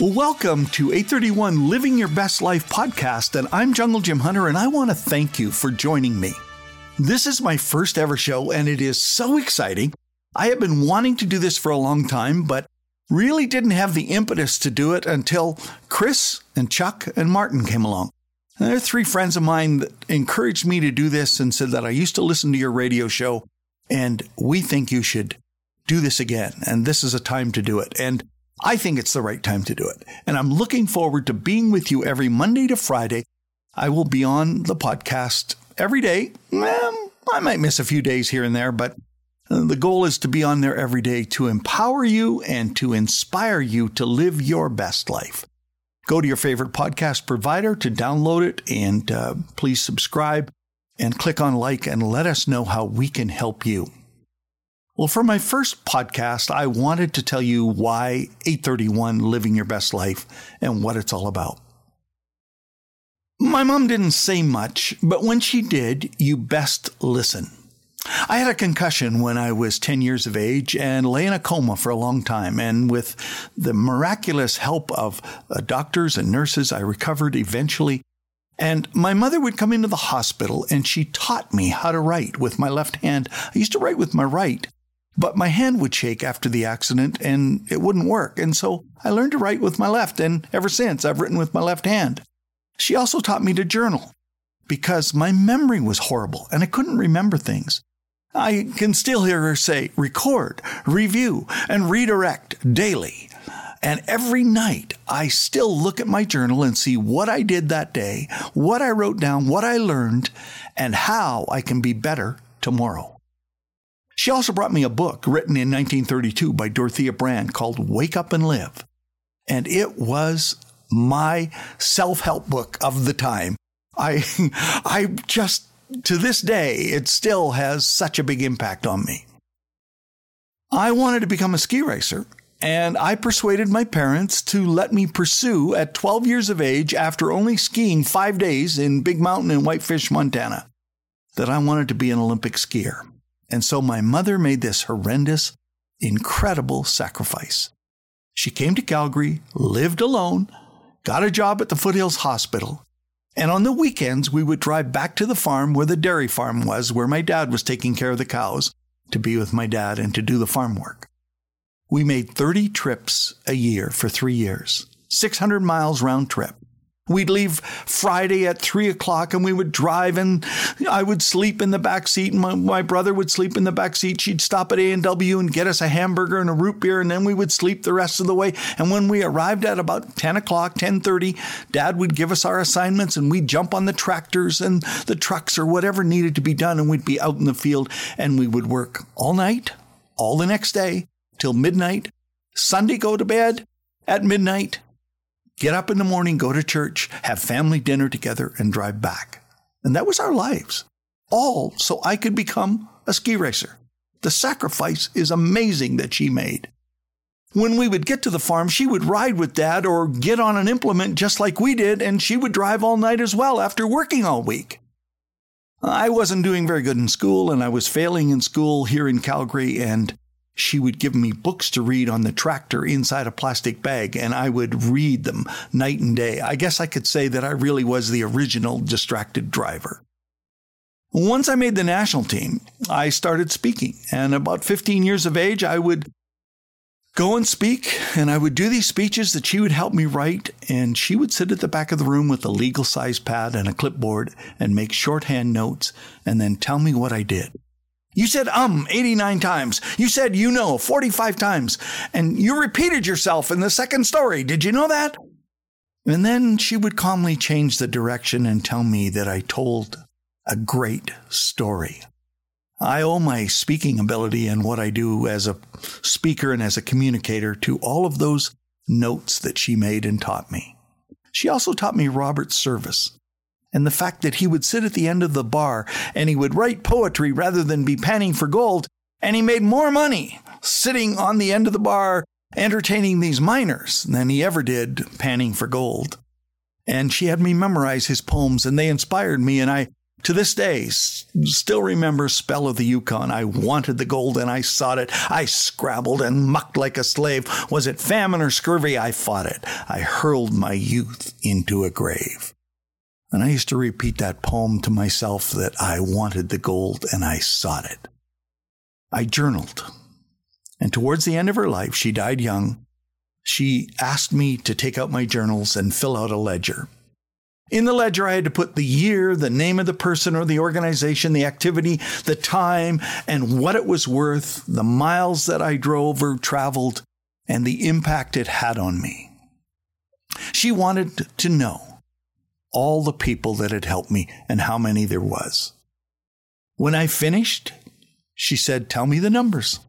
Welcome to 831 Living Your Best Life podcast, and I'm Jungle Jim Hunter, and I want to thank you for joining me. This is my first ever show, and it is so exciting. I have been wanting to do this for a long time, but really didn't have the impetus to do it until Chris and Chuck and Martin came along. And they're three friends of mine that encouraged me to do this and said that I used to listen to your radio show, and we think you should do this again, and this is a time to do it. And I think it's the right time to do it. And I'm looking forward to being with you every Monday to Friday. I will be on the podcast every day. I might miss a few days here and there, but uh, the goal is to be on there every day to empower you and to inspire you to live your best life. Go to your favorite podcast provider to download it and uh, please subscribe and click on like and let us know how we can help you. Well, for my first podcast, I wanted to tell you why 831 Living Your Best Life and what it's all about. My mom didn't say much, but when she did, you best listen. I had a concussion when I was 10 years of age and lay in a coma for a long time. And with the miraculous help of uh, doctors and nurses, I recovered eventually. And my mother would come into the hospital and she taught me how to write with my left hand. I used to write with my right, but my hand would shake after the accident and it wouldn't work. And so I learned to write with my left. And ever since, I've written with my left hand. She also taught me to journal because my memory was horrible and I couldn't remember things. I can still hear her say record, review, and redirect daily. And every night I still look at my journal and see what I did that day, what I wrote down, what I learned, and how I can be better tomorrow. She also brought me a book written in 1932 by Dorothea Brande called Wake Up and Live. And it was my self help book of the time. I, I just, to this day, it still has such a big impact on me. I wanted to become a ski racer, and I persuaded my parents to let me pursue at 12 years of age after only skiing five days in Big Mountain in Whitefish, Montana, that I wanted to be an Olympic skier. And so my mother made this horrendous, incredible sacrifice. She came to Calgary, lived alone, got a job at the Foothills Hospital. And on the weekends, we would drive back to the farm where the dairy farm was, where my dad was taking care of the cows, to be with my dad and to do the farm work. We made 30 trips a year for three years, 600 miles round trip. We'd leave Friday at three o'clock and we would drive and I would sleep in the back seat and my, my brother would sleep in the back seat. She'd stop at A&W and get us a hamburger and a root beer and then we would sleep the rest of the way. And when we arrived at about 10 o'clock, 1030, dad would give us our assignments and we'd jump on the tractors and the trucks or whatever needed to be done and we'd be out in the field and we would work all night, all the next day till midnight. Sunday go to bed at midnight get up in the morning, go to church, have family dinner together, and drive back. And that was our lives. All so I could become a ski racer. The sacrifice is amazing that she made. When we would get to the farm, she would ride with dad or get on an implement just like we did, and she would drive all night as well after working all week. I wasn't doing very good in school, and I was failing in school here in Calgary, and she would give me books to read on the tractor inside a plastic bag, and I would read them night and day. I guess I could say that I really was the original distracted driver. Once I made the national team, I started speaking, and about 15 years of age, I would go and speak, and I would do these speeches that she would help me write, and she would sit at the back of the room with a legal size pad and a clipboard and make shorthand notes and then tell me what I did. You said um 89 times. You said you know 45 times. And you repeated yourself in the second story. Did you know that? And then she would calmly change the direction and tell me that I told a great story. I owe my speaking ability and what I do as a speaker and as a communicator to all of those notes that she made and taught me. She also taught me Robert Service, and the fact that he would sit at the end of the bar and he would write poetry rather than be panning for gold, and he made more money sitting on the end of the bar entertaining these miners than he ever did panning for gold. And she had me memorize his poems, and they inspired me, and I To this day, still remember spell of the Yukon. I wanted the gold and I sought it. I scrabbled and mucked like a slave. Was it famine or scurvy? I fought it. I hurled my youth into a grave. And I used to repeat that poem to myself that I wanted the gold and I sought it. I journaled. And towards the end of her life, she died young. She asked me to take out my journals and fill out a ledger. In the ledger, I had to put the year, the name of the person or the organization, the activity, the time, and what it was worth, the miles that I drove or traveled, and the impact it had on me. She wanted to know all the people that had helped me and how many there was. When I finished, she said, Tell me the numbers.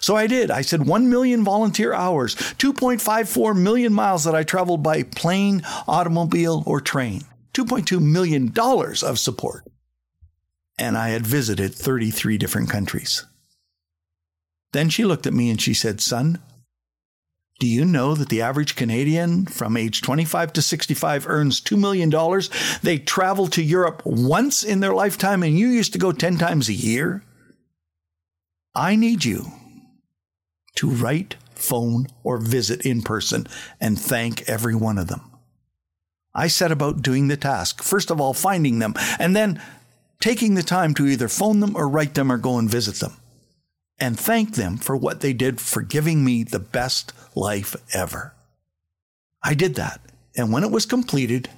So I did. I said 1 million volunteer hours, 2.54 million miles that I traveled by plane, automobile, or train, $2.2 million of support. And I had visited 33 different countries. Then she looked at me and she said, Son, do you know that the average Canadian from age 25 to 65 earns $2 million? They travel to Europe once in their lifetime, and you used to go 10 times a year? I need you to write, phone, or visit in person and thank every one of them. I set about doing the task. First of all, finding them, and then taking the time to either phone them or write them or go and visit them. And thank them for what they did for giving me the best life ever. I did that. And when it was completed,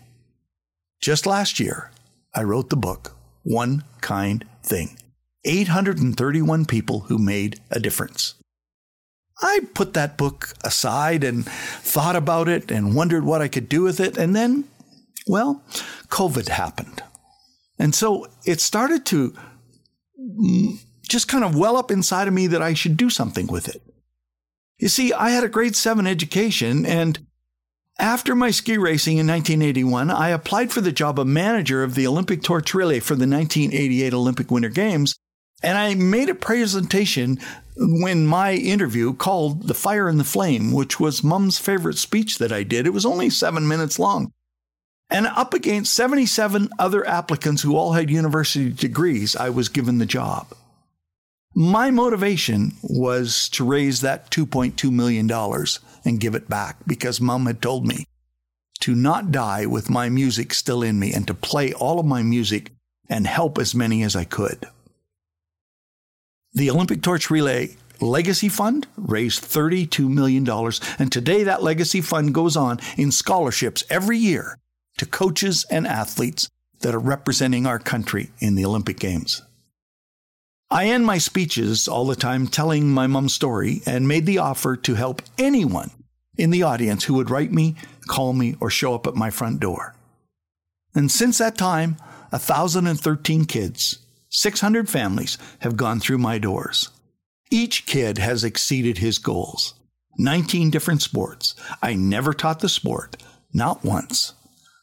just last year, I wrote the book, One Kind Thing 831 People Who Made a Difference. I put that book aside and thought about it and wondered what I could do with it. And then, well, COVID happened. And so it started to just kind of well up inside of me that I should do something with it. You see, I had a grade seven education, and after my ski racing in 1981, I applied for the job of manager of the Olympic torch relay for the 1988 Olympic Winter Games. And I made a presentation when my interview called The Fire and the Flame, which was Mum's favorite speech that I did. It was only seven minutes long. And up against 77 other applicants who all had university degrees, I was given the job. My motivation was to raise that $2.2 million and give it back because mom had told me to not die with my music still in me and to play all of my music and help as many as I could. The Olympic Torch Relay Legacy Fund raised $32 million, and today that Legacy Fund goes on in scholarships every year to coaches and athletes that are representing our country in the Olympic Games. I end my speeches all the time telling my mom's story and made the offer to help anyone in the audience who would write me, call me, or show up at my front door. And since that time, 1,013 kids 600 families have gone through my doors. Each kid has exceeded his goals. 19 different sports. I never taught the sport, not once.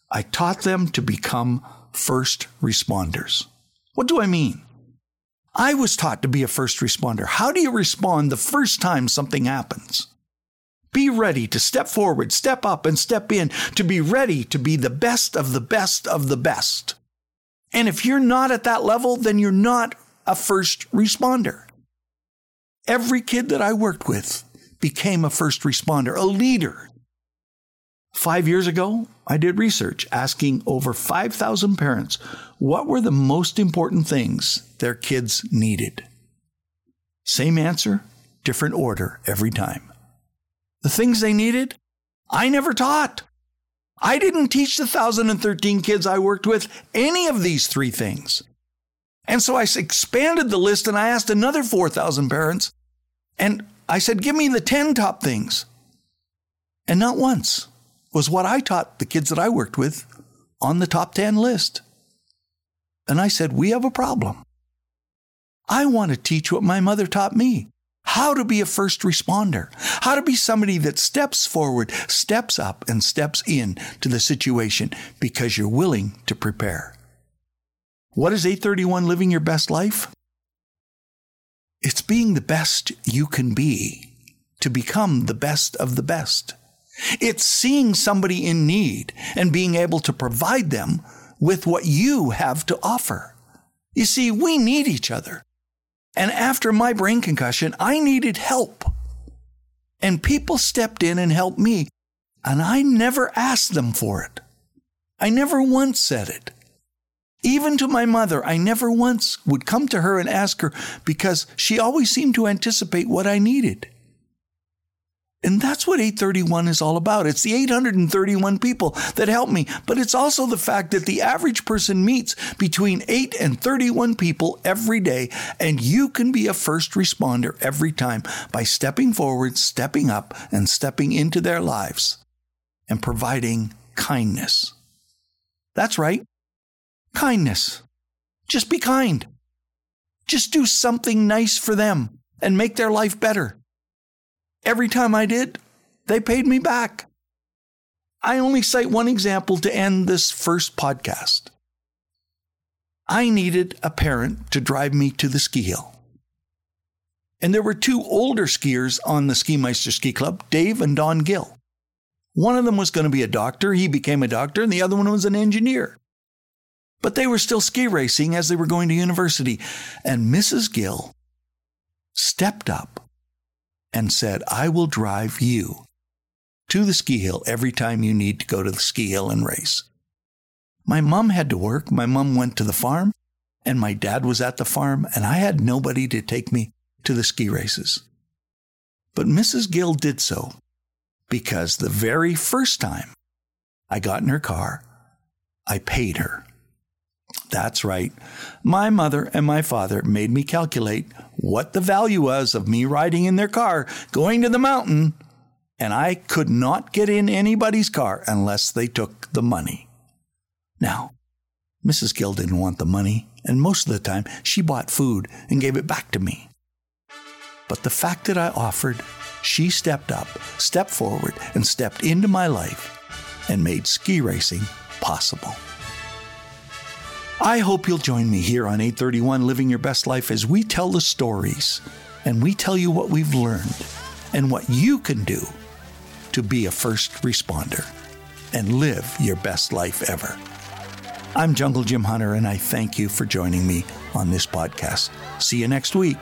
I taught them to become first responders. What do I mean? I was taught to be a first responder. How do you respond the first time something happens? Be ready to step forward, step up, and step in, to be ready to be the best of the best of the best. And if you're not at that level, then you're not a first responder. Every kid that I worked with became a first responder, a leader. Five years ago, I did research asking over 5,000 parents what were the most important things their kids needed. Same answer, different order every time. The things they needed, I never taught. I didn't teach the 1,013 kids I worked with any of these three things. And so I expanded the list and I asked another 4,000 parents, and I said, Give me the 10 top things. And not once was what I taught the kids that I worked with on the top 10 list. And I said, We have a problem. I want to teach what my mother taught me how to be a first responder, how to be somebody that steps forward, steps up, and steps in to the situation because you're willing to prepare. What is 831 living your best life? It's being the best you can be to become the best of the best. It's seeing somebody in need and being able to provide them with what you have to offer. You see, we need each other. And after my brain concussion, I needed help. And people stepped in and helped me, and I never asked them for it. I never once said it. Even to my mother, I never once would come to her and ask her because she always seemed to anticipate what I needed. And that's what 831 is all about. It's the 831 people that help me, but it's also the fact that the average person meets between 8 and 31 people every day, and you can be a first responder every time by stepping forward, stepping up, and stepping into their lives and providing kindness. That's right. Kindness. Just be kind. Just do something nice for them and make their life better. Every time I did, they paid me back. I only cite one example to end this first podcast. I needed a parent to drive me to the ski hill. And there were two older skiers on the Ski Meister Ski Club, Dave and Don Gill. One of them was going to be a doctor, he became a doctor, and the other one was an engineer. But they were still ski racing as they were going to university. And Mrs. Gill stepped up and said, I will drive you to the ski hill every time you need to go to the ski hill and race. My mom had to work. My mom went to the farm, and my dad was at the farm, and I had nobody to take me to the ski races. But Mrs. Gill did so because the very first time I got in her car, I paid her. That's right. My mother and my father made me calculate what the value was of me riding in their car going to the mountain, and I could not get in anybody's car unless they took the money. Now, Mrs. Gill didn't want the money, and most of the time she bought food and gave it back to me. But the fact that I offered, she stepped up, stepped forward, and stepped into my life and made ski racing possible. I hope you'll join me here on 831 Living Your Best Life as we tell the stories and we tell you what we've learned and what you can do to be a first responder and live your best life ever. I'm Jungle Jim Hunter, and I thank you for joining me on this podcast. See you next week.